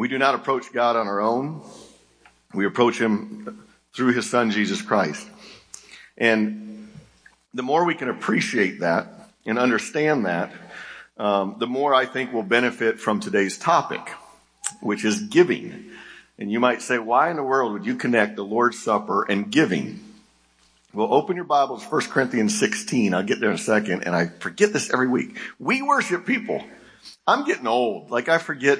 We do not approach God on our own. We approach Him through His Son, Jesus Christ. And the more we can appreciate that and understand that, um, the more I think we'll benefit from today's topic, which is giving. And you might say, why in the world would you connect the Lord's Supper and giving? Well, open your Bibles, 1 Corinthians 16. I'll get there in a second, and I forget this every week. We worship people. I'm getting old. Like I forget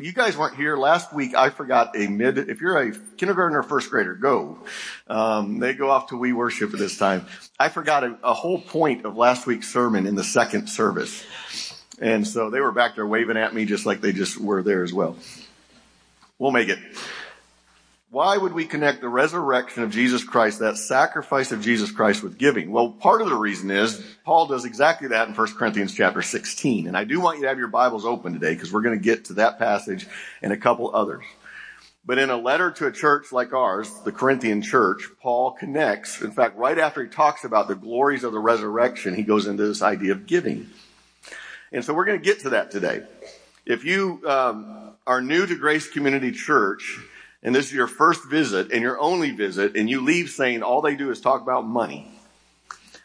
you guys weren't here last week. I forgot a mid. If you're a kindergartner or first grader, go. Um, they go off to we worship at this time. I forgot a, a whole point of last week's sermon in the second service, and so they were back there waving at me just like they just were there as well. We'll make it. Why would we connect the resurrection of Jesus Christ, that sacrifice of Jesus Christ with giving? Well, part of the reason is Paul does exactly that in 1 Corinthians chapter 16. And I do want you to have your Bibles open today because we're going to get to that passage and a couple others. But in a letter to a church like ours, the Corinthian church, Paul connects, in fact, right after he talks about the glories of the resurrection, he goes into this idea of giving. And so we're going to get to that today. If you um, are new to Grace Community Church, and this is your first visit and your only visit, and you leave saying all they do is talk about money,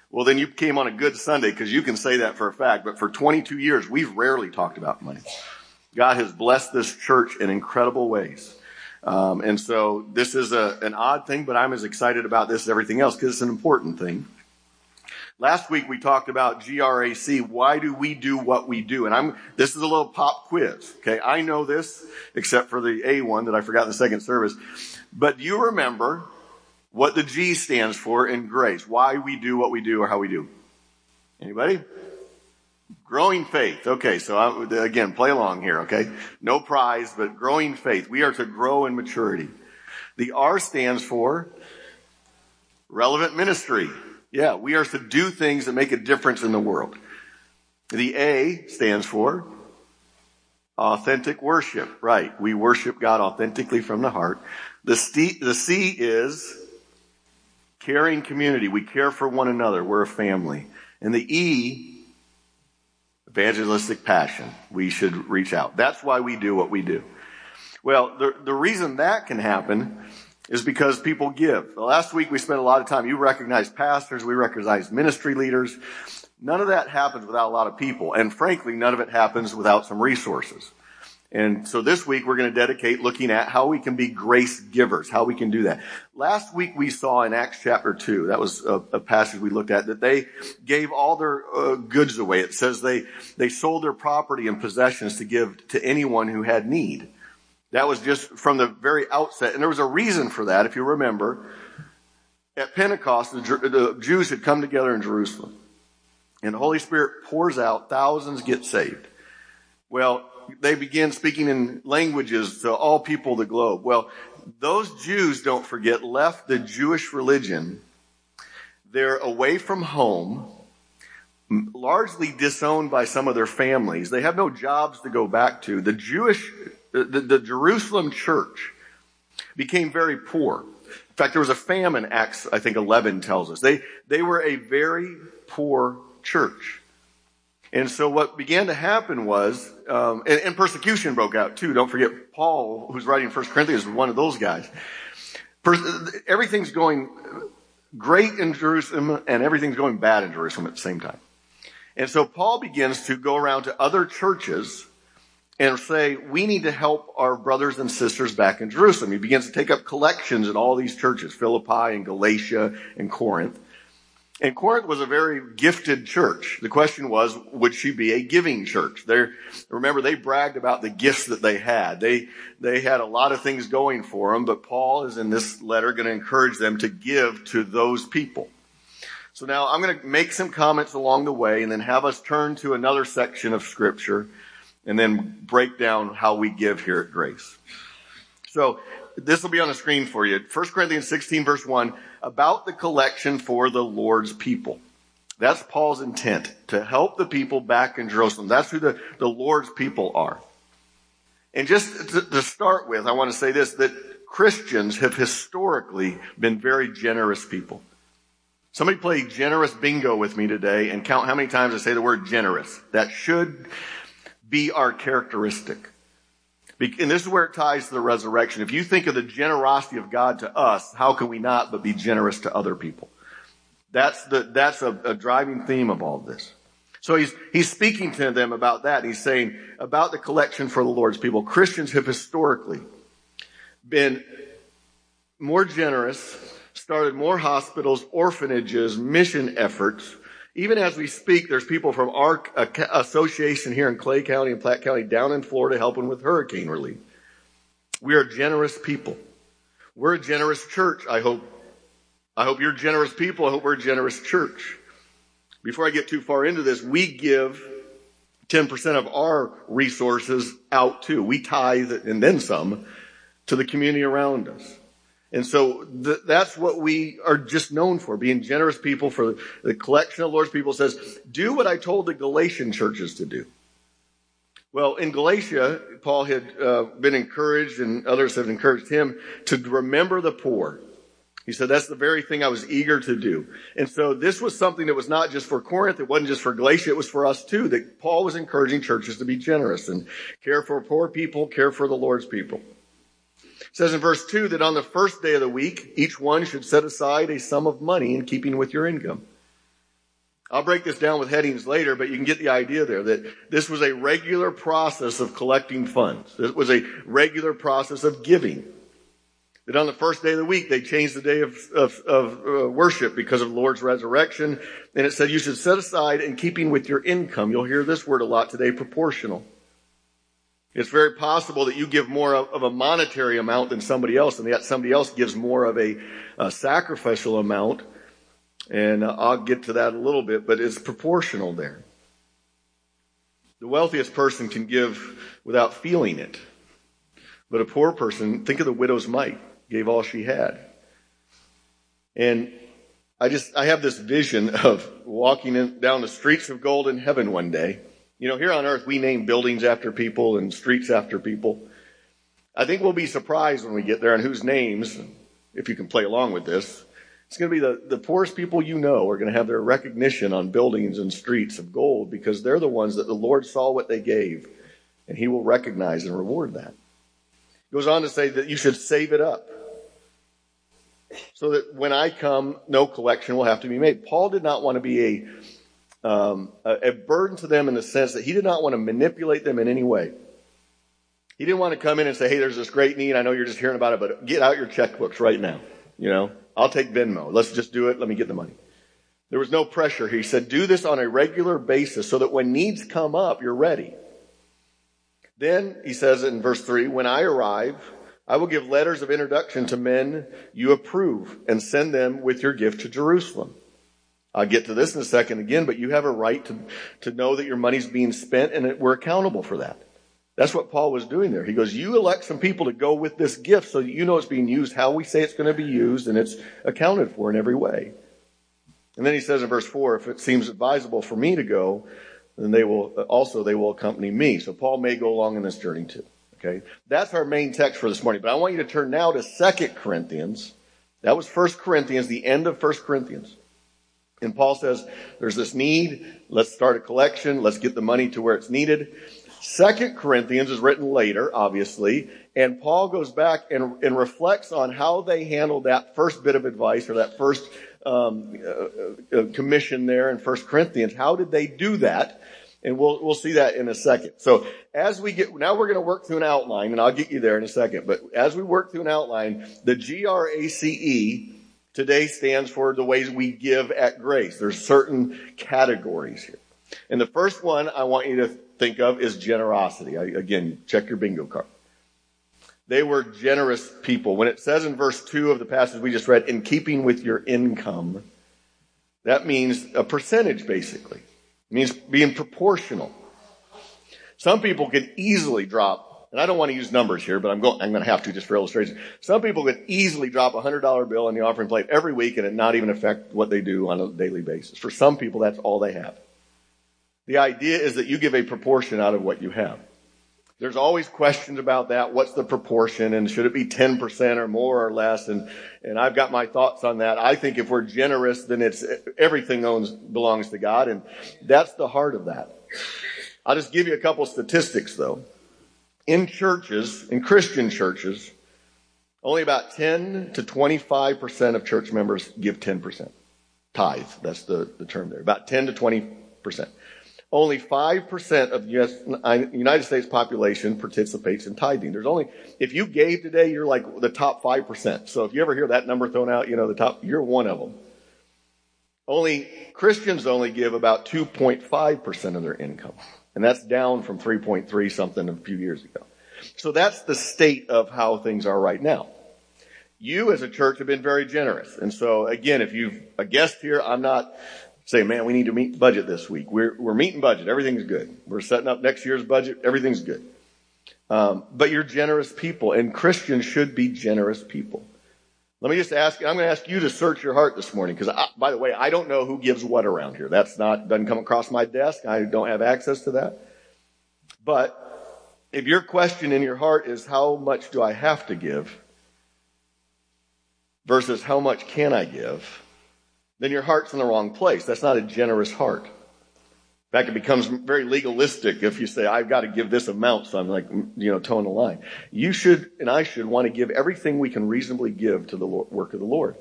well, then you came on a good Sunday because you can say that for a fact. But for 22 years, we've rarely talked about money. God has blessed this church in incredible ways. Um, and so this is a, an odd thing, but I'm as excited about this as everything else because it's an important thing. Last week we talked about GRAC. Why do we do what we do? And I'm, this is a little pop quiz. Okay. I know this except for the A one that I forgot in the second service. But do you remember what the G stands for in grace? Why we do what we do or how we do? Anybody? Growing faith. Okay. So I, again, play along here. Okay. No prize, but growing faith. We are to grow in maturity. The R stands for relevant ministry. Yeah, we are to do things that make a difference in the world. The A stands for authentic worship. Right. We worship God authentically from the heart. The C, the C is caring community. We care for one another. We're a family. And the E, evangelistic passion. We should reach out. That's why we do what we do. Well, the, the reason that can happen is because people give. The last week we spent a lot of time, you recognize pastors, we recognize ministry leaders. None of that happens without a lot of people. And frankly, none of it happens without some resources. And so this week we're going to dedicate looking at how we can be grace givers, how we can do that. Last week we saw in Acts chapter 2, that was a, a passage we looked at, that they gave all their uh, goods away. It says they, they sold their property and possessions to give to anyone who had need. That was just from the very outset. And there was a reason for that, if you remember. At Pentecost, the, the Jews had come together in Jerusalem. And the Holy Spirit pours out, thousands get saved. Well, they begin speaking in languages to all people of the globe. Well, those Jews, don't forget, left the Jewish religion. They're away from home, largely disowned by some of their families. They have no jobs to go back to. The Jewish the, the, Jerusalem church became very poor. In fact, there was a famine, Acts, I think 11 tells us. They, they were a very poor church. And so what began to happen was, um, and, and, persecution broke out too. Don't forget Paul, who's writing First Corinthians, was one of those guys. everything's going great in Jerusalem and everything's going bad in Jerusalem at the same time. And so Paul begins to go around to other churches and say, we need to help our brothers and sisters back in Jerusalem. He begins to take up collections in all these churches, Philippi and Galatia and Corinth. And Corinth was a very gifted church. The question was, would she be a giving church? They remember they bragged about the gifts that they had. They, they had a lot of things going for them, but Paul is in this letter going to encourage them to give to those people. So now I'm going to make some comments along the way and then have us turn to another section of scripture and then break down how we give here at Grace. So this will be on the screen for you. 1 Corinthians 16 verse 1 about the collection for the Lord's people. That's Paul's intent to help the people back in Jerusalem. That's who the, the Lord's people are. And just to, to start with, I want to say this, that Christians have historically been very generous people. Somebody play generous bingo with me today and count how many times I say the word generous. That should be our characteristic. And this is where it ties to the resurrection. If you think of the generosity of God to us, how can we not but be generous to other people? That's the, that's a, a driving theme of all this. So he's, he's speaking to them about that. He's saying about the collection for the Lord's people. Christians have historically been more generous, started more hospitals, orphanages, mission efforts. Even as we speak, there's people from our association here in Clay County and Platte County down in Florida helping with hurricane relief. We are generous people. We're a generous church, I hope. I hope you're generous people. I hope we're a generous church. Before I get too far into this, we give 10% of our resources out too. We tithe and then some to the community around us. And so th- that's what we are just known for, being generous people for the collection of Lord's people says, do what I told the Galatian churches to do. Well, in Galatia, Paul had uh, been encouraged and others have encouraged him to remember the poor. He said, that's the very thing I was eager to do. And so this was something that was not just for Corinth. It wasn't just for Galatia. It was for us too, that Paul was encouraging churches to be generous and care for poor people, care for the Lord's people. It says in verse 2 that on the first day of the week, each one should set aside a sum of money in keeping with your income. I'll break this down with headings later, but you can get the idea there that this was a regular process of collecting funds. It was a regular process of giving. That on the first day of the week, they changed the day of, of, of uh, worship because of the Lord's resurrection. And it said you should set aside in keeping with your income. You'll hear this word a lot today, proportional. It's very possible that you give more of a monetary amount than somebody else, and yet somebody else gives more of a, a sacrificial amount. And I'll get to that a little bit, but it's proportional there. The wealthiest person can give without feeling it. But a poor person, think of the widow's mite, gave all she had. And I just, I have this vision of walking in, down the streets of gold in heaven one day you know, here on earth, we name buildings after people and streets after people. I think we'll be surprised when we get there and whose names, if you can play along with this, it's going to be the, the poorest people you know are going to have their recognition on buildings and streets of gold because they're the ones that the Lord saw what they gave and he will recognize and reward that. He goes on to say that you should save it up so that when I come, no collection will have to be made. Paul did not want to be a Um, a, a burden to them in the sense that he did not want to manipulate them in any way. He didn't want to come in and say, hey, there's this great need. I know you're just hearing about it, but get out your checkbooks right now. You know, I'll take Venmo. Let's just do it. Let me get the money. There was no pressure. He said, do this on a regular basis so that when needs come up, you're ready. Then he says in verse three, when I arrive, I will give letters of introduction to men you approve and send them with your gift to Jerusalem. I'll get to this in a second again, but you have a right to, to know that your money's being spent and that we're accountable for that. That's what Paul was doing there. He goes, you elect some people to go with this gift so that you know it's being used, how we say it's going to be used, and it's accounted for in every way. And then he says in verse four, if it seems advisable for me to go, then they will, also they will accompany me. So Paul may go along in this journey too. Okay. That's our main text for this morning. But I want you to turn now to Second Corinthians. That was First Corinthians, the end of First Corinthians. And Paul says, there's this need. Let's start a collection. Let's get the money to where it's needed. Second Corinthians is written later, obviously, and Paul goes back and, and reflects on how they handled that first bit of advice or that first um, uh, uh, commission there in First Corinthians. How did they do that? And we'll we'll see that in a second. So as we get now, we're going to work through an outline, and I'll get you there in a second. But as we work through an outline, the G R A C E today stands for the ways we give at grace. There's certain categories here. And the first one I want you to think of is generosity. I, again, check your bingo card. They were generous people. When it says in verse 2 of the passage we just read, in keeping with your income, that means a percentage basically. It means being proportional. Some people can easily drop and I don't want to use numbers here, but I'm going, I'm going to have to just for illustration. Some people could easily drop a hundred dollar bill on the offering plate every week and it not even affect what they do on a daily basis. For some people, that's all they have. The idea is that you give a proportion out of what you have. There's always questions about that. What's the proportion and should it be 10% or more or less? And, and I've got my thoughts on that. I think if we're generous, then it's, everything owns, belongs to God. And that's the heart of that. I'll just give you a couple statistics though. In churches, in Christian churches, only about 10 to 25% of church members give 10%. Tithe, that's the, the term there. About 10 to 20%. Only 5% of the US, uh, United States population participates in tithing. There's only, if you gave today, you're like the top 5%. So if you ever hear that number thrown out, you know, the top, you're one of them. Only, Christians only give about 2.5% of their income. And that's down from 3.3 something a few years ago. So that's the state of how things are right now. You as a church have been very generous. And so again, if you've a guest here, I'm not saying, man, we need to meet budget this week. We're, we're meeting budget. Everything's good. We're setting up next year's budget. Everything's good. Um, but you're generous people, and Christians should be generous people. Let me just ask, I'm going to ask you to search your heart this morning, because by the way, I don't know who gives what around here. That's not, doesn't come across my desk. I don't have access to that. But if your question in your heart is, how much do I have to give? Versus how much can I give? then your heart's in the wrong place. That's not a generous heart. In fact, it becomes very legalistic if you say, I've got to give this amount, so I'm like, you know, toeing the line. You should, and I should, want to give everything we can reasonably give to the work of the Lord.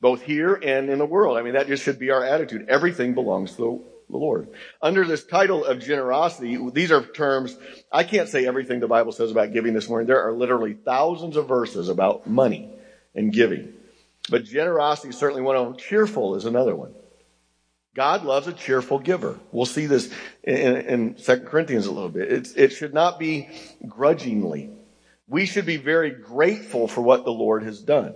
Both here and in the world. I mean, that just should be our attitude. Everything belongs to the Lord. Under this title of generosity, these are terms, I can't say everything the Bible says about giving this morning. There are literally thousands of verses about money and giving. But generosity is certainly one of them. Cheerful is another one. God loves a cheerful giver. We'll see this in, in 2 Corinthians a little bit. It's, it should not be grudgingly. We should be very grateful for what the Lord has done.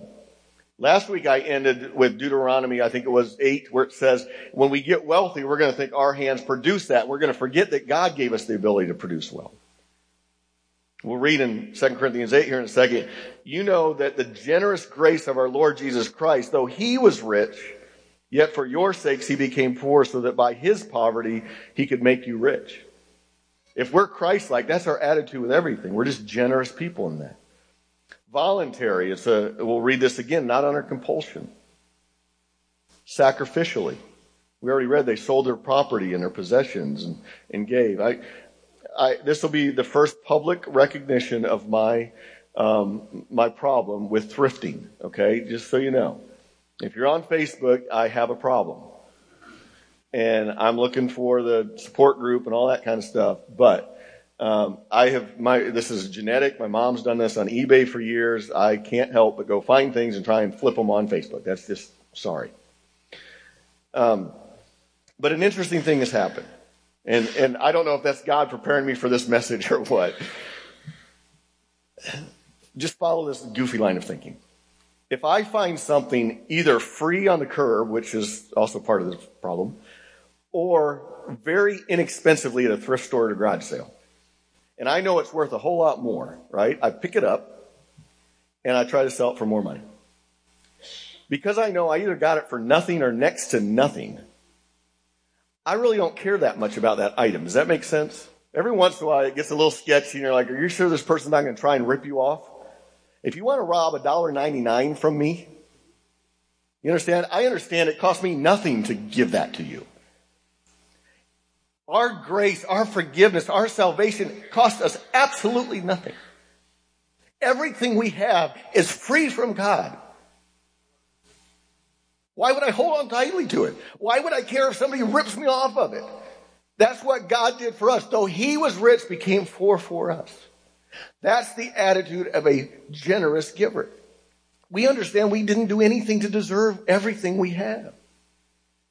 Last week I ended with Deuteronomy, I think it was 8, where it says, when we get wealthy, we're going to think our hands produce that. We're going to forget that God gave us the ability to produce wealth. We'll read in 2 Corinthians 8 here in a second. You know that the generous grace of our Lord Jesus Christ, though he was rich, yet for your sakes he became poor so that by his poverty he could make you rich. If we're Christ-like, that's our attitude with everything. We're just generous people in that. Voluntary, it's a, we'll read this again, not under compulsion. Sacrificially. We already read they sold their property and their possessions and, and gave. I, I, this will be the first public recognition of my um, my problem with thrifting. Okay, just so you know, if you're on Facebook, I have a problem, and I'm looking for the support group and all that kind of stuff. But um, I have my this is genetic. My mom's done this on eBay for years. I can't help but go find things and try and flip them on Facebook. That's just sorry. Um, but an interesting thing has happened. And, and I don't know if that's God preparing me for this message or what. Just follow this goofy line of thinking. If I find something either free on the curb, which is also part of the problem, or very inexpensively at a thrift store or a garage sale, and I know it's worth a whole lot more, right? I pick it up and I try to sell it for more money. Because I know I either got it for nothing or next to nothing, I really don't care that much about that item. Does that make sense? Every once in a while it gets a little sketchy and you're like, are you sure this person's not going to try and rip you off? If you want to rob $1.99 from me, you understand? I understand it costs me nothing to give that to you. Our grace, our forgiveness, our salvation cost us absolutely nothing. Everything we have is free from God. Why would I hold on tightly to it? Why would I care if somebody rips me off of it? That's what God did for us. Though he was rich, became poor for us. That's the attitude of a generous giver. We understand we didn't do anything to deserve everything we have.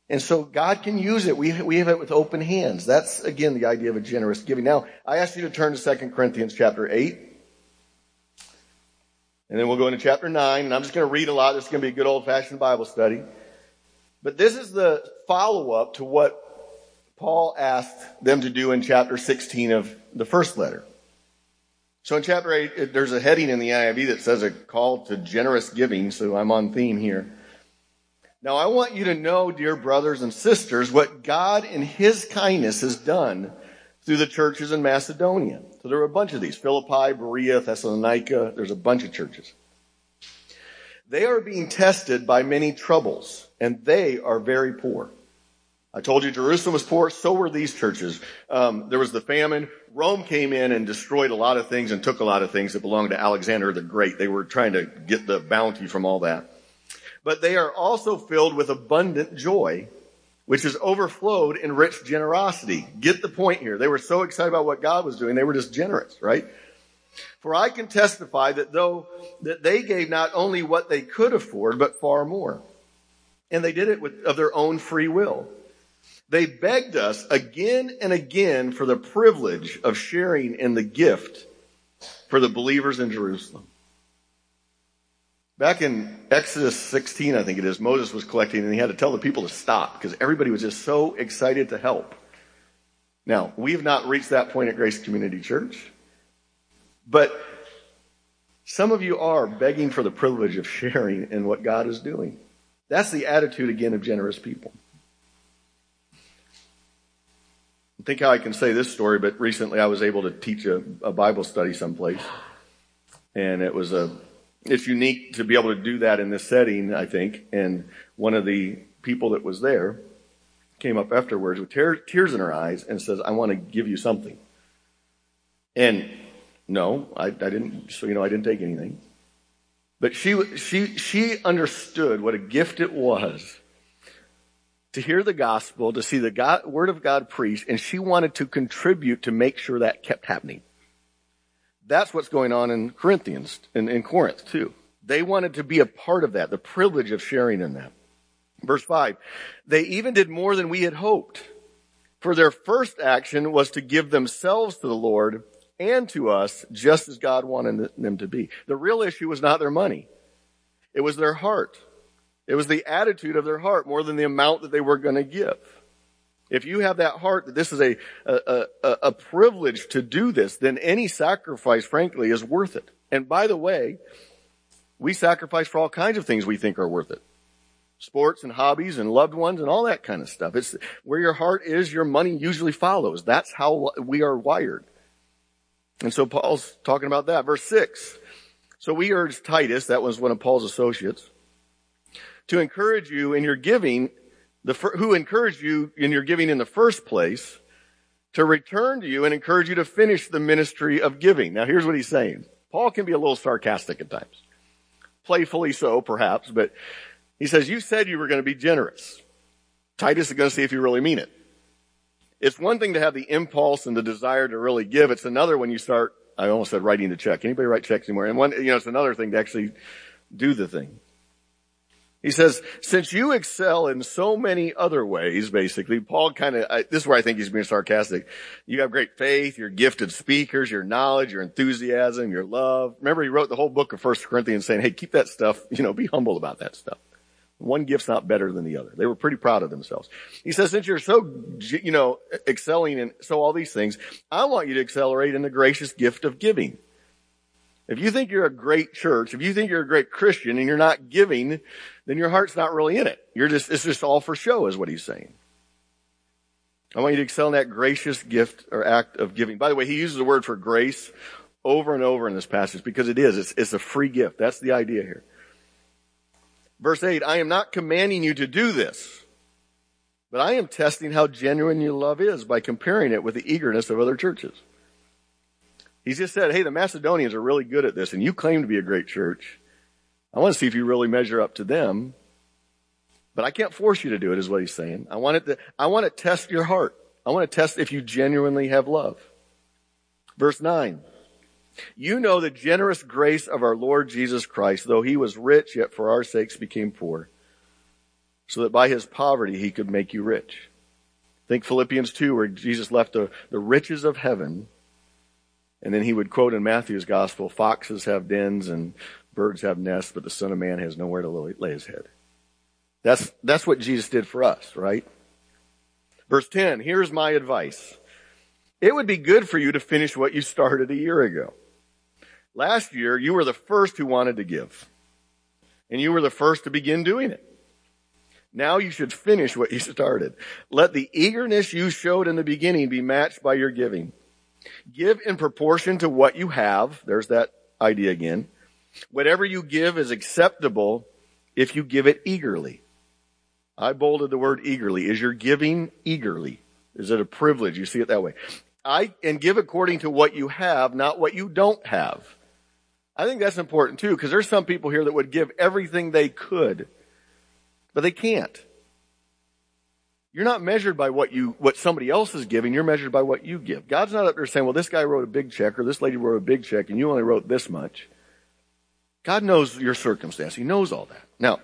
And so God can use it. We, we have it with open hands. That's again the idea of a generous giving. Now, I ask you to turn to 2 Corinthians chapter 8. And then we'll go into chapter 9, and I'm just going to read a lot. This is going to be a good old fashioned Bible study. But this is the follow up to what Paul asked them to do in chapter 16 of the first letter. So in chapter 8, there's a heading in the NIV that says a call to generous giving, so I'm on theme here. Now I want you to know, dear brothers and sisters, what God in His kindness has done through the churches in Macedonia. So there were a bunch of these. Philippi, Berea, Thessalonica. There's a bunch of churches. They are being tested by many troubles, and they are very poor. I told you Jerusalem was poor, so were these churches. Um, there was the famine. Rome came in and destroyed a lot of things and took a lot of things that belonged to Alexander the Great. They were trying to get the bounty from all that. But they are also filled with abundant joy, which is overflowed in rich generosity. Get the point here. They were so excited about what God was doing, they were just generous, right? For I can testify that though that they gave not only what they could afford, but far more. And they did it with, of their own free will. They begged us again and again for the privilege of sharing in the gift for the believers in Jerusalem. Back in Exodus 16, I think it is, Moses was collecting and he had to tell the people to stop because everybody was just so excited to help. Now, we have not reached that point at Grace Community Church, but some of you are begging for the privilege of sharing in what God is doing. That's the attitude again of generous people. Think how I can say this story, but recently I was able to teach a, a Bible study someplace. And it was a, it's unique to be able to do that in this setting, I think. And one of the people that was there came up afterwards with tears in her eyes and says, I want to give you something. And no, I, I didn't, so you know, I didn't take anything. But she, she, she understood what a gift it was to hear the gospel, to see the God, word of God preached, and she wanted to contribute to make sure that kept happening. That's what's going on in Corinthians, in, in Corinth too. They wanted to be a part of that, the privilege of sharing in that. Verse 5, they even did more than we had hoped. For their first action was to give themselves to the Lord and to us just as God wanted them to be. The real issue was not their money. It was their heart. It was the attitude of their heart more than the amount that they were going to give. If you have that heart that this is a, a, a, a, privilege to do this, then any sacrifice, frankly, is worth it. And by the way, we sacrifice for all kinds of things we think are worth it. Sports and hobbies and loved ones and all that kind of stuff. It's where your heart is, your money usually follows. That's how we are wired. And so Paul's talking about that. Verse six. So we urge Titus, that was one of Paul's associates, to encourage you in your giving, the, who encouraged you in your giving in the first place, to return to you and encourage you to finish the ministry of giving. Now here's what he's saying. Paul can be a little sarcastic at times. Playfully so, perhaps, but he says, you said you were going to be generous. Titus is going to see if you really mean it. It's one thing to have the impulse and the desire to really give. It's another when you start, I almost said writing the check. Anybody write checks anymore? And one, you know, it's another thing to actually do the thing. He says, since you excel in so many other ways, basically, Paul kind of, this is where I think he's being sarcastic. You have great faith, you're gifted speakers, your knowledge, your enthusiasm, your love. Remember he wrote the whole book of First Corinthians saying, hey, keep that stuff, you know, be humble about that stuff. One gift's not better than the other. They were pretty proud of themselves. He says, since you're so, you know, excelling in so all these things, I want you to accelerate in the gracious gift of giving. If you think you're a great church, if you think you're a great Christian and you're not giving, then your heart's not really in it. You're just, it's just all for show is what he's saying. I want you to excel in that gracious gift or act of giving. By the way, he uses the word for grace over and over in this passage because it is. It's, it's a free gift. That's the idea here. Verse 8, I am not commanding you to do this, but I am testing how genuine your love is by comparing it with the eagerness of other churches. He's just said, hey, the Macedonians are really good at this, and you claim to be a great church. I want to see if you really measure up to them. But I can't force you to do it, is what he's saying. I want it to, I want to test your heart. I want to test if you genuinely have love. Verse 9. You know the generous grace of our Lord Jesus Christ, though he was rich, yet for our sakes became poor, so that by his poverty he could make you rich. Think Philippians 2, where Jesus left the, the riches of heaven and then he would quote in Matthew's gospel, foxes have dens and birds have nests, but the son of man has nowhere to lay his head. That's, that's what Jesus did for us, right? Verse 10, here's my advice. It would be good for you to finish what you started a year ago. Last year, you were the first who wanted to give. And you were the first to begin doing it. Now you should finish what you started. Let the eagerness you showed in the beginning be matched by your giving. Give in proportion to what you have. There's that idea again. Whatever you give is acceptable if you give it eagerly. I bolded the word eagerly. Is your giving eagerly? Is it a privilege? You see it that way. I, and give according to what you have, not what you don't have. I think that's important too, because there's some people here that would give everything they could, but they can't. You're not measured by what you, what somebody else is giving, you're measured by what you give. God's not up there saying, well, this guy wrote a big check or this lady wrote a big check and you only wrote this much. God knows your circumstance. He knows all that. Now,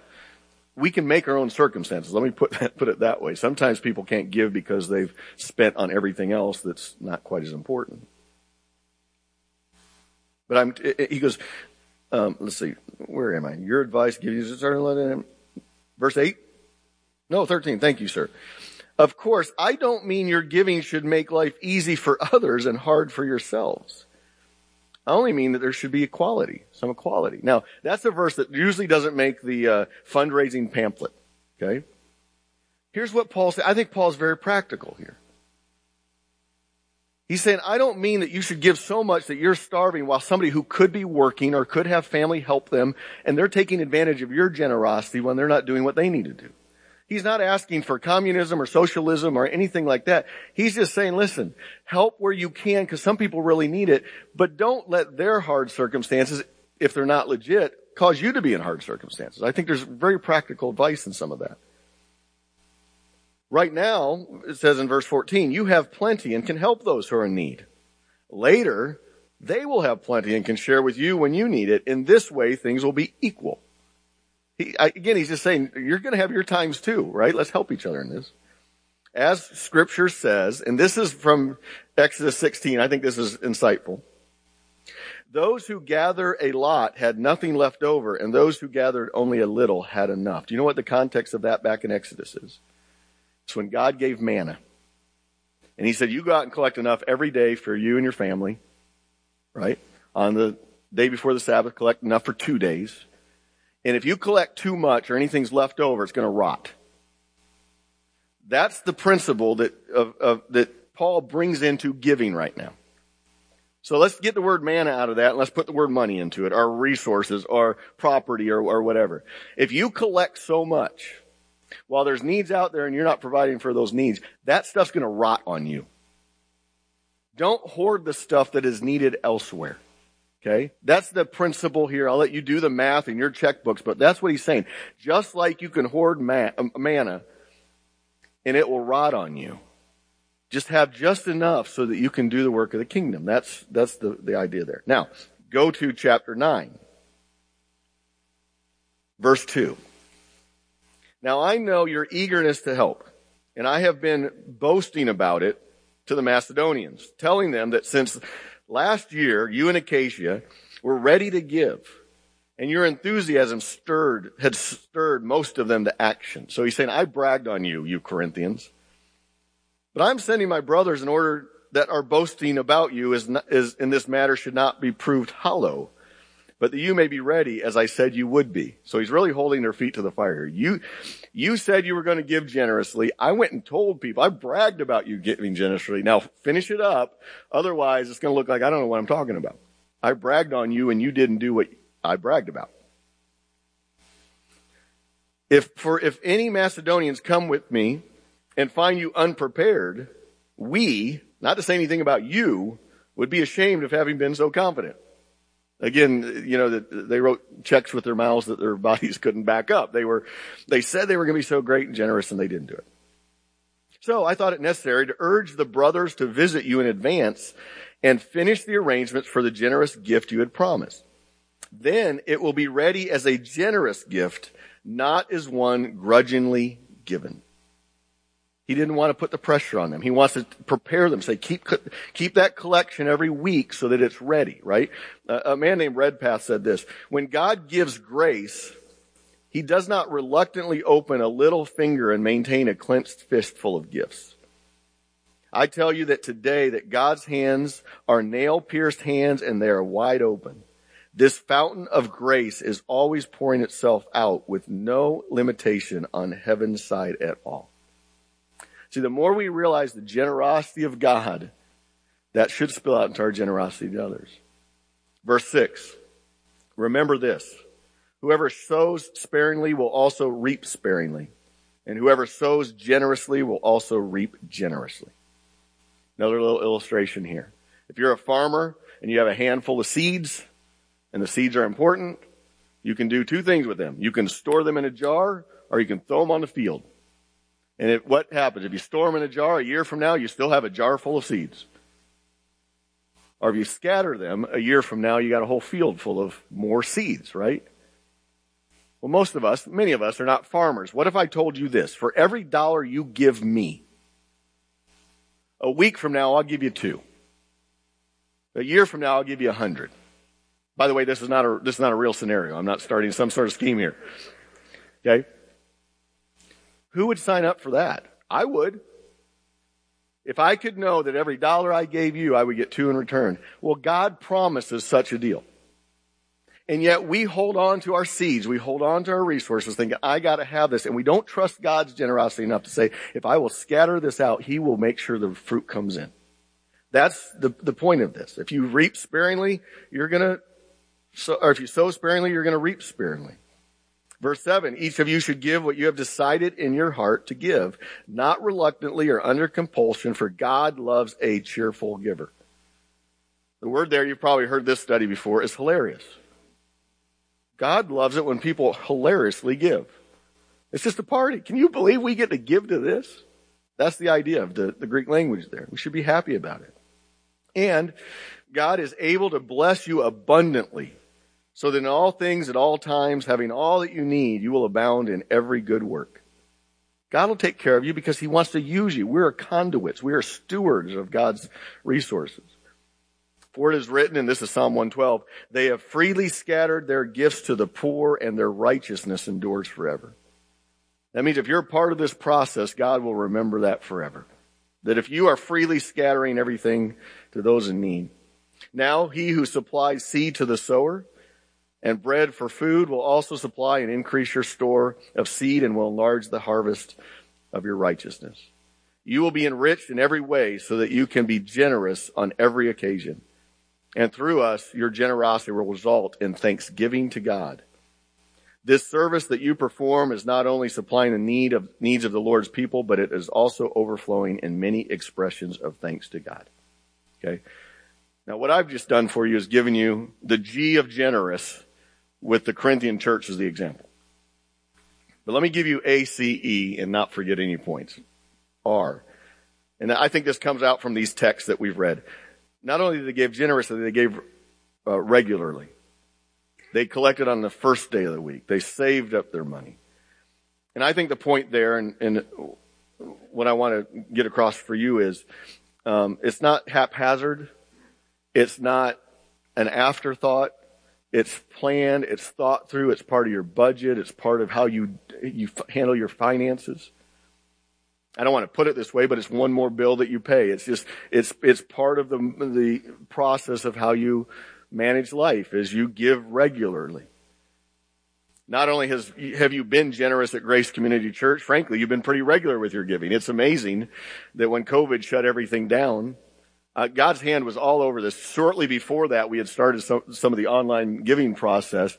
we can make our own circumstances. Let me put that, put it that way. Sometimes people can't give because they've spent on everything else that's not quite as important. But I'm, he goes, um, let's see, where am I? Your advice gives you eternal Verse 8? No, 13. Thank you, sir. Of course, I don't mean your giving should make life easy for others and hard for yourselves. I only mean that there should be equality, some equality. Now, that's a verse that usually doesn't make the uh, fundraising pamphlet. Okay? Here's what Paul said. I think Paul's very practical here. He's saying, I don't mean that you should give so much that you're starving while somebody who could be working or could have family help them and they're taking advantage of your generosity when they're not doing what they need to do. He's not asking for communism or socialism or anything like that. He's just saying, listen, help where you can because some people really need it, but don't let their hard circumstances, if they're not legit, cause you to be in hard circumstances. I think there's very practical advice in some of that. Right now, it says in verse 14, you have plenty and can help those who are in need. Later, they will have plenty and can share with you when you need it. In this way, things will be equal. He, again, he's just saying, you're going to have your times too, right? Let's help each other in this. As scripture says, and this is from Exodus 16, I think this is insightful. Those who gather a lot had nothing left over, and those who gathered only a little had enough. Do you know what the context of that back in Exodus is? It's when God gave manna. And he said, you go out and collect enough every day for you and your family, right? On the day before the Sabbath, collect enough for two days. And if you collect too much or anything's left over, it's going to rot. That's the principle that, of, of, that Paul brings into giving right now. So let's get the word manna out of that and let's put the word money into it, our resources, our property, or, or whatever. If you collect so much, while there's needs out there and you're not providing for those needs, that stuff's going to rot on you. Don't hoard the stuff that is needed elsewhere. Okay? That's the principle here. I'll let you do the math in your checkbooks, but that's what he's saying. Just like you can hoard um, manna and it will rot on you. Just have just enough so that you can do the work of the kingdom. That's, that's the, the idea there. Now, go to chapter 9. Verse 2. Now I know your eagerness to help, and I have been boasting about it to the Macedonians, telling them that since Last year, you and Achaia were ready to give, and your enthusiasm stirred, had stirred most of them to action. So he's saying, I bragged on you, you Corinthians. But I'm sending my brothers in order that our boasting about you is, not, is in this matter should not be proved hollow but that you may be ready as I said you would be. So he's really holding their feet to the fire. You, you said you were going to give generously. I went and told people, I bragged about you giving generously. Now finish it up. Otherwise it's going to look like I don't know what I'm talking about. I bragged on you and you didn't do what I bragged about. If for, if any Macedonians come with me and find you unprepared, we, not to say anything about you, would be ashamed of having been so confident. Again, you know, they wrote checks with their mouths that their bodies couldn't back up. They were, they said they were going to be so great and generous and they didn't do it. So I thought it necessary to urge the brothers to visit you in advance and finish the arrangements for the generous gift you had promised. Then it will be ready as a generous gift, not as one grudgingly given. He didn't want to put the pressure on them. He wants to prepare them, say, keep, keep that collection every week so that it's ready, right? Uh, a man named Redpath said this, when God gives grace, he does not reluctantly open a little finger and maintain a clenched fist full of gifts. I tell you that today that God's hands are nail pierced hands and they are wide open. This fountain of grace is always pouring itself out with no limitation on heaven's side at all. See, the more we realize the generosity of God, that should spill out into our generosity to others. Verse 6. Remember this. Whoever sows sparingly will also reap sparingly. And whoever sows generously will also reap generously. Another little illustration here. If you're a farmer and you have a handful of seeds, and the seeds are important, you can do two things with them. You can store them in a jar, or you can throw them on the field. And what happens? If you store them in a jar a year from now, you still have a jar full of seeds. Or if you scatter them a year from now, you got a whole field full of more seeds, right? Well, most of us, many of us are not farmers. What if I told you this? For every dollar you give me, a week from now, I'll give you two. A year from now, I'll give you a hundred. By the way, this is not a, this is not a real scenario. I'm not starting some sort of scheme here. Okay? Who would sign up for that? I would. If I could know that every dollar I gave you, I would get two in return. Well, God promises such a deal. And yet we hold on to our seeds. We hold on to our resources thinking, I gotta have this. And we don't trust God's generosity enough to say, if I will scatter this out, He will make sure the fruit comes in. That's the, the point of this. If you reap sparingly, you're gonna, so, or if you sow sparingly, you're gonna reap sparingly. Verse 7, each of you should give what you have decided in your heart to give, not reluctantly or under compulsion, for God loves a cheerful giver. The word there, you've probably heard this study before, is hilarious. God loves it when people hilariously give. It's just a party. Can you believe we get to give to this? That's the idea of the, the Greek language there. We should be happy about it. And God is able to bless you abundantly so that in all things at all times, having all that you need, you will abound in every good work. God will take care of you because he wants to use you. We're conduits. We are stewards of God's resources. For it is written, and this is Psalm 112, they have freely scattered their gifts to the poor and their righteousness endures forever. That means if you're part of this process, God will remember that forever. That if you are freely scattering everything to those in need. Now he who supplies seed to the sower and bread for food will also supply and increase your store of seed and will enlarge the harvest of your righteousness. You will be enriched in every way so that you can be generous on every occasion. And through us, your generosity will result in thanksgiving to God. This service that you perform is not only supplying the need of, needs of the Lord's people, but it is also overflowing in many expressions of thanks to God. Okay. Now what I've just done for you is given you the G of generous with the Corinthian church as the example. But let me give you A, C, E and not forget any points. R. And I think this comes out from these texts that we've read. Not only did they give generously, they gave uh, regularly. They collected on the first day of the week. They saved up their money. And I think the point there, and, and what I want to get across for you is, um, it's not haphazard. It's not an afterthought. It's planned. It's thought through. It's part of your budget. It's part of how you you handle your finances. I don't want to put it this way, but it's one more bill that you pay. It's just it's it's part of the the process of how you manage life as you give regularly. Not only has have you been generous at Grace Community Church, frankly, you've been pretty regular with your giving. It's amazing that when COVID shut everything down, uh, God's hand was all over this. Shortly before that, we had started some, some of the online giving process.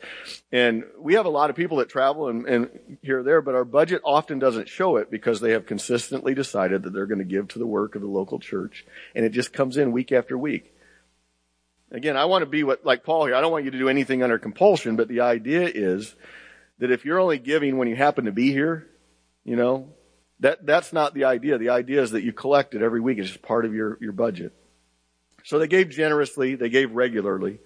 And we have a lot of people that travel and, and here or there, but our budget often doesn't show it because they have consistently decided that they're going to give to the work of the local church. And it just comes in week after week. Again, I want to be what, like Paul here, I don't want you to do anything under compulsion, but the idea is that if you're only giving when you happen to be here, you know, that, that's not the idea. The idea is that you collect it every week. It's just part of your, your budget. So they gave generously, they gave regularly.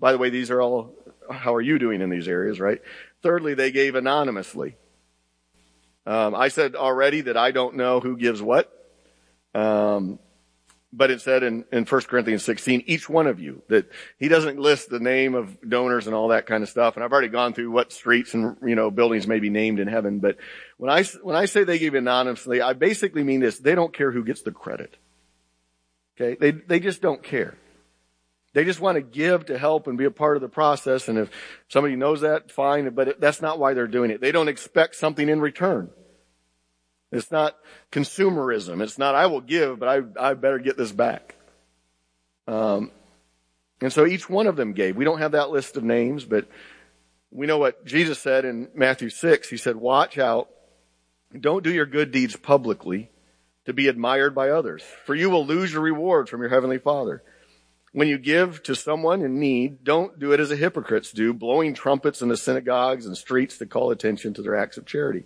By the way, these are all, how are you doing in these areas, right? Thirdly, they gave anonymously. Um, I said already that I don't know who gives what. Um, but it said in, in 1 Corinthians 16, each one of you, that he doesn't list the name of donors and all that kind of stuff. And I've already gone through what streets and, you know, buildings may be named in heaven. But when I, when I say they gave anonymously, I basically mean this. They don't care who gets the credit. Okay. They, they just don't care. They just want to give to help and be a part of the process. And if somebody knows that, fine. But that's not why they're doing it. They don't expect something in return. It's not consumerism. It's not, I will give, but I, I better get this back. Um, and so each one of them gave. We don't have that list of names, but we know what Jesus said in Matthew 6. He said, watch out. Don't do your good deeds publicly to be admired by others, for you will lose your reward from your heavenly Father. When you give to someone in need, don't do it as the hypocrites do, blowing trumpets in the synagogues and streets to call attention to their acts of charity.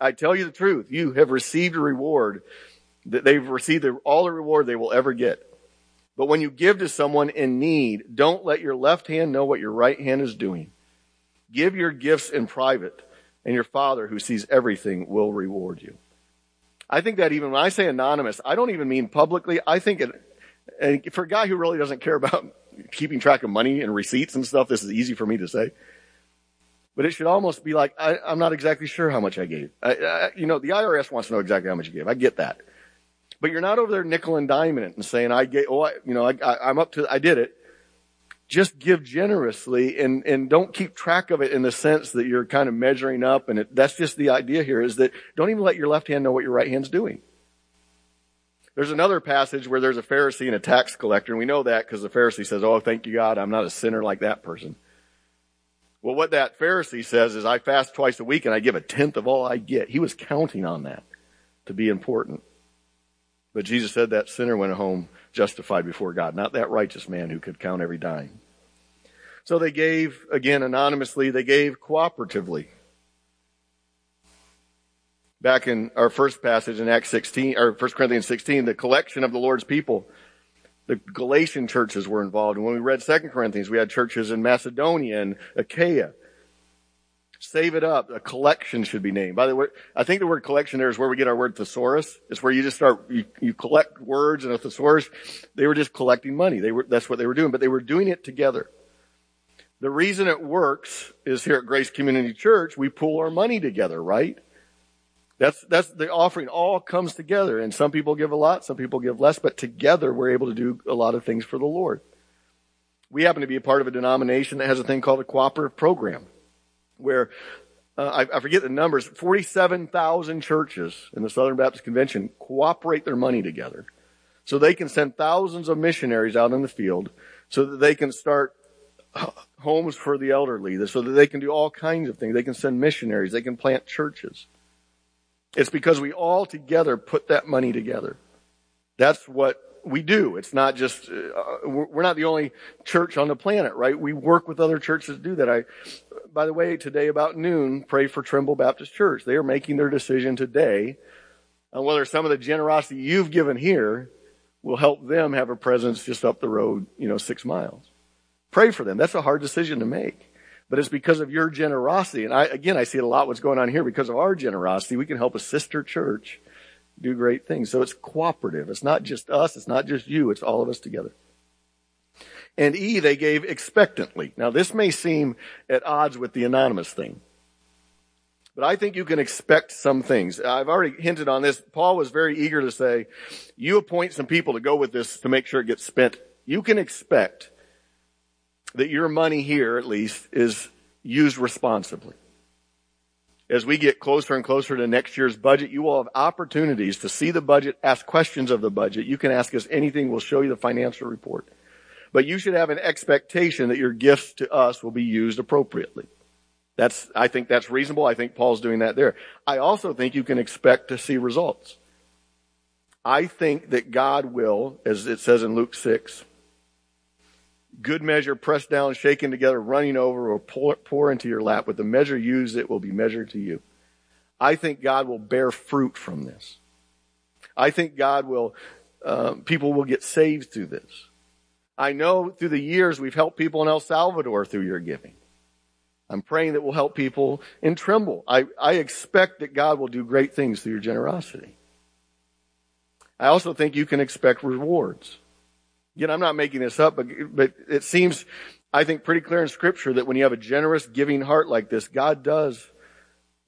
I tell you the truth, you have received a reward that they've received all the reward they will ever get. But when you give to someone in need, don't let your left hand know what your right hand is doing. Give your gifts in private, and your Father who sees everything will reward you. I think that even when I say anonymous, I don't even mean publicly. I think it, and for a guy who really doesn't care about keeping track of money and receipts and stuff, this is easy for me to say. But it should almost be like, I, am not exactly sure how much I gave. I, I, you know, the IRS wants to know exactly how much you gave. I get that. But you're not over there nickel and diming it and saying, I gave, oh, I, you know, I, I'm up to, I did it. Just give generously and, and don't keep track of it in the sense that you're kind of measuring up. And it, that's just the idea here is that don't even let your left hand know what your right hand's doing. There's another passage where there's a Pharisee and a tax collector, and we know that because the Pharisee says, Oh, thank you, God, I'm not a sinner like that person. Well, what that Pharisee says is, I fast twice a week and I give a tenth of all I get. He was counting on that to be important. But Jesus said that sinner went home justified before God, not that righteous man who could count every dime. So they gave, again, anonymously, they gave cooperatively back in our first passage in Acts 16, or 1 Corinthians 16, the collection of the Lord's people. The Galatian churches were involved. And when we read 2 Corinthians, we had churches in Macedonia and Achaia. Save it up. A collection should be named. By the way, I think the word collection there is where we get our word thesaurus. It's where you just start, you, you collect words in a thesaurus. They were just collecting money. They were, that's what they were doing, but they were doing it together. The reason it works is here at Grace Community Church, we pool our money together, right? That's, that's the offering all comes together and some people give a lot, some people give less, but together we're able to do a lot of things for the Lord. We happen to be a part of a denomination that has a thing called a cooperative program where uh, I, I, forget the numbers, 47,000 churches in the Southern Baptist Convention cooperate their money together. So they can send thousands of missionaries out in the field so that they can start homes for the elderly, so that they can do all kinds of things. They can send missionaries, they can plant churches. It's because we all together put that money together. That's what we do. It's not just, uh, we're not the only church on the planet, right? We work with other churches to do that. I, by the way, today about noon, pray for Trimble Baptist Church. They are making their decision today on whether some of the generosity you've given here will help them have a presence just up the road, you know, six miles. Pray for them. That's a hard decision to make but it's because of your generosity. And I, again, I see a lot what's going on here because of our generosity. We can help a sister church do great things. So it's cooperative. It's not just us. It's not just you. It's all of us together. And E, they gave expectantly. Now this may seem at odds with the anonymous thing. But I think you can expect some things. I've already hinted on this. Paul was very eager to say, you appoint some people to go with this to make sure it gets spent. You can expect that your money here, at least, is used responsibly. As we get closer and closer to next year's budget, you will have opportunities to see the budget, ask questions of the budget. You can ask us anything. We'll show you the financial report. But you should have an expectation that your gifts to us will be used appropriately. That's, I think that's reasonable. I think Paul's doing that there. I also think you can expect to see results. I think that God will, as it says in Luke 6, good measure, pressed down, shaken together, running over, or pour, pour into your lap. With the measure used, it will be measured to you. I think God will bear fruit from this. I think God will, um, people will get saved through this. I know through the years we've helped people in El Salvador through your giving. I'm praying that we'll help people in Trimble. I, I expect that God will do great things through your generosity. I also think you can expect rewards. Again, I'm not making this up, but, but it seems, I think, pretty clear in scripture that when you have a generous, giving heart like this, God does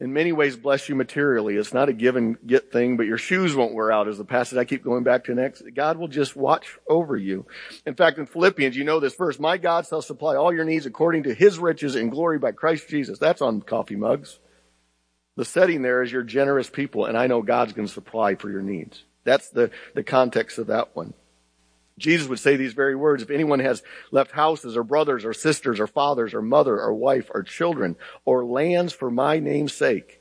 in many ways bless you materially. It's not a give and get thing, but your shoes won't wear out as the passage I keep going back to next. God will just watch over you. In fact, in Philippians, you know this verse, my God shall supply all your needs according to his riches and glory by Christ Jesus. That's on coffee mugs. The setting there is your generous people, and I know God's going to supply for your needs. That's the, the context of that one. Jesus would say these very words, if anyone has left houses or brothers or sisters or fathers or mother or wife or children or lands for my name's sake,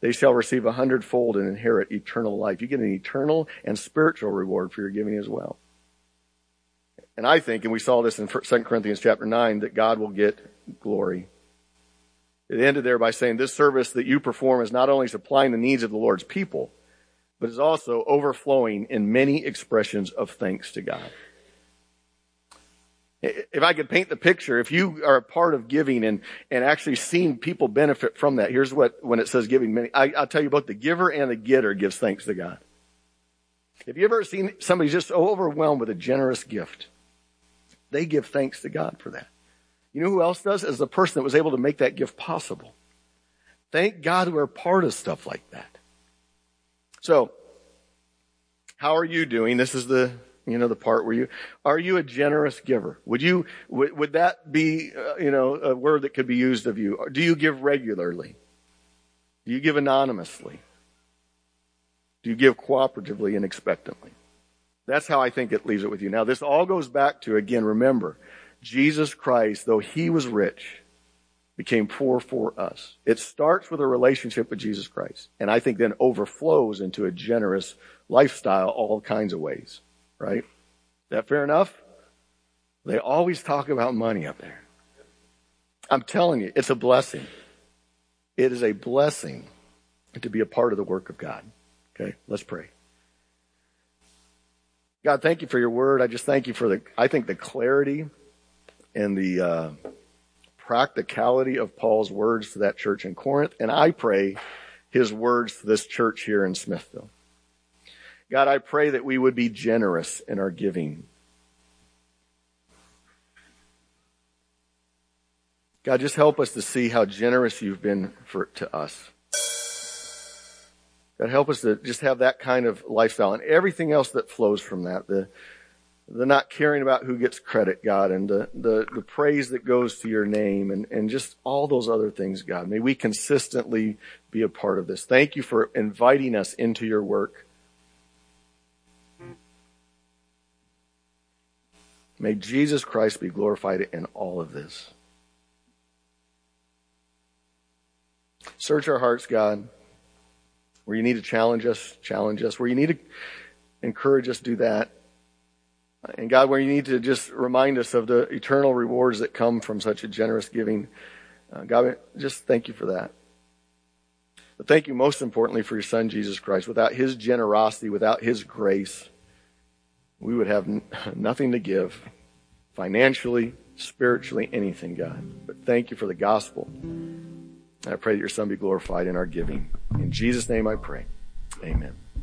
they shall receive a hundredfold and inherit eternal life. You get an eternal and spiritual reward for your giving as well. And I think, and we saw this in 2 Corinthians chapter 9, that God will get glory. It ended there by saying this service that you perform is not only supplying the needs of the Lord's people, but is also overflowing in many expressions of thanks to God. If I could paint the picture, if you are a part of giving and, and actually seeing people benefit from that, here's what, when it says giving, many, I, I'll tell you both the giver and the getter gives thanks to God. Have you ever seen somebody just so overwhelmed with a generous gift? They give thanks to God for that. You know who else does? Is the person that was able to make that gift possible. Thank God we're part of stuff like that. So, how are you doing? This is the you know, the part where you, are you a generous giver? Would you, would, would that be, uh, you know, a word that could be used of you? Do you give regularly? Do you give anonymously? Do you give cooperatively and expectantly? That's how I think it leaves it with you. Now, this all goes back to, again, remember, Jesus Christ, though he was rich, became poor for us. It starts with a relationship with Jesus Christ, and I think then overflows into a generous lifestyle all kinds of ways right? Is that fair enough? They always talk about money up there. I'm telling you, it's a blessing. It is a blessing to be a part of the work of God. Okay, let's pray. God, thank you for your word. I just thank you for the, I think the clarity and the uh, practicality of Paul's words to that church in Corinth. And I pray his words to this church here in Smithville. God, I pray that we would be generous in our giving. God, just help us to see how generous you've been for, to us. God, help us to just have that kind of lifestyle and everything else that flows from that. The, the not caring about who gets credit, God, and the, the, the praise that goes to your name and, and just all those other things, God. May we consistently be a part of this. Thank you for inviting us into your work. May Jesus Christ be glorified in all of this. Search our hearts, God. Where you need to challenge us, challenge us. Where you need to encourage us, do that. And God, where you need to just remind us of the eternal rewards that come from such a generous giving, uh, God, just thank you for that. But thank you most importantly for your son, Jesus Christ. Without his generosity, without his grace, we would have n- nothing to give financially, spiritually, anything, God. But thank you for the gospel. I pray that your son be glorified in our giving. In Jesus' name I pray. Amen.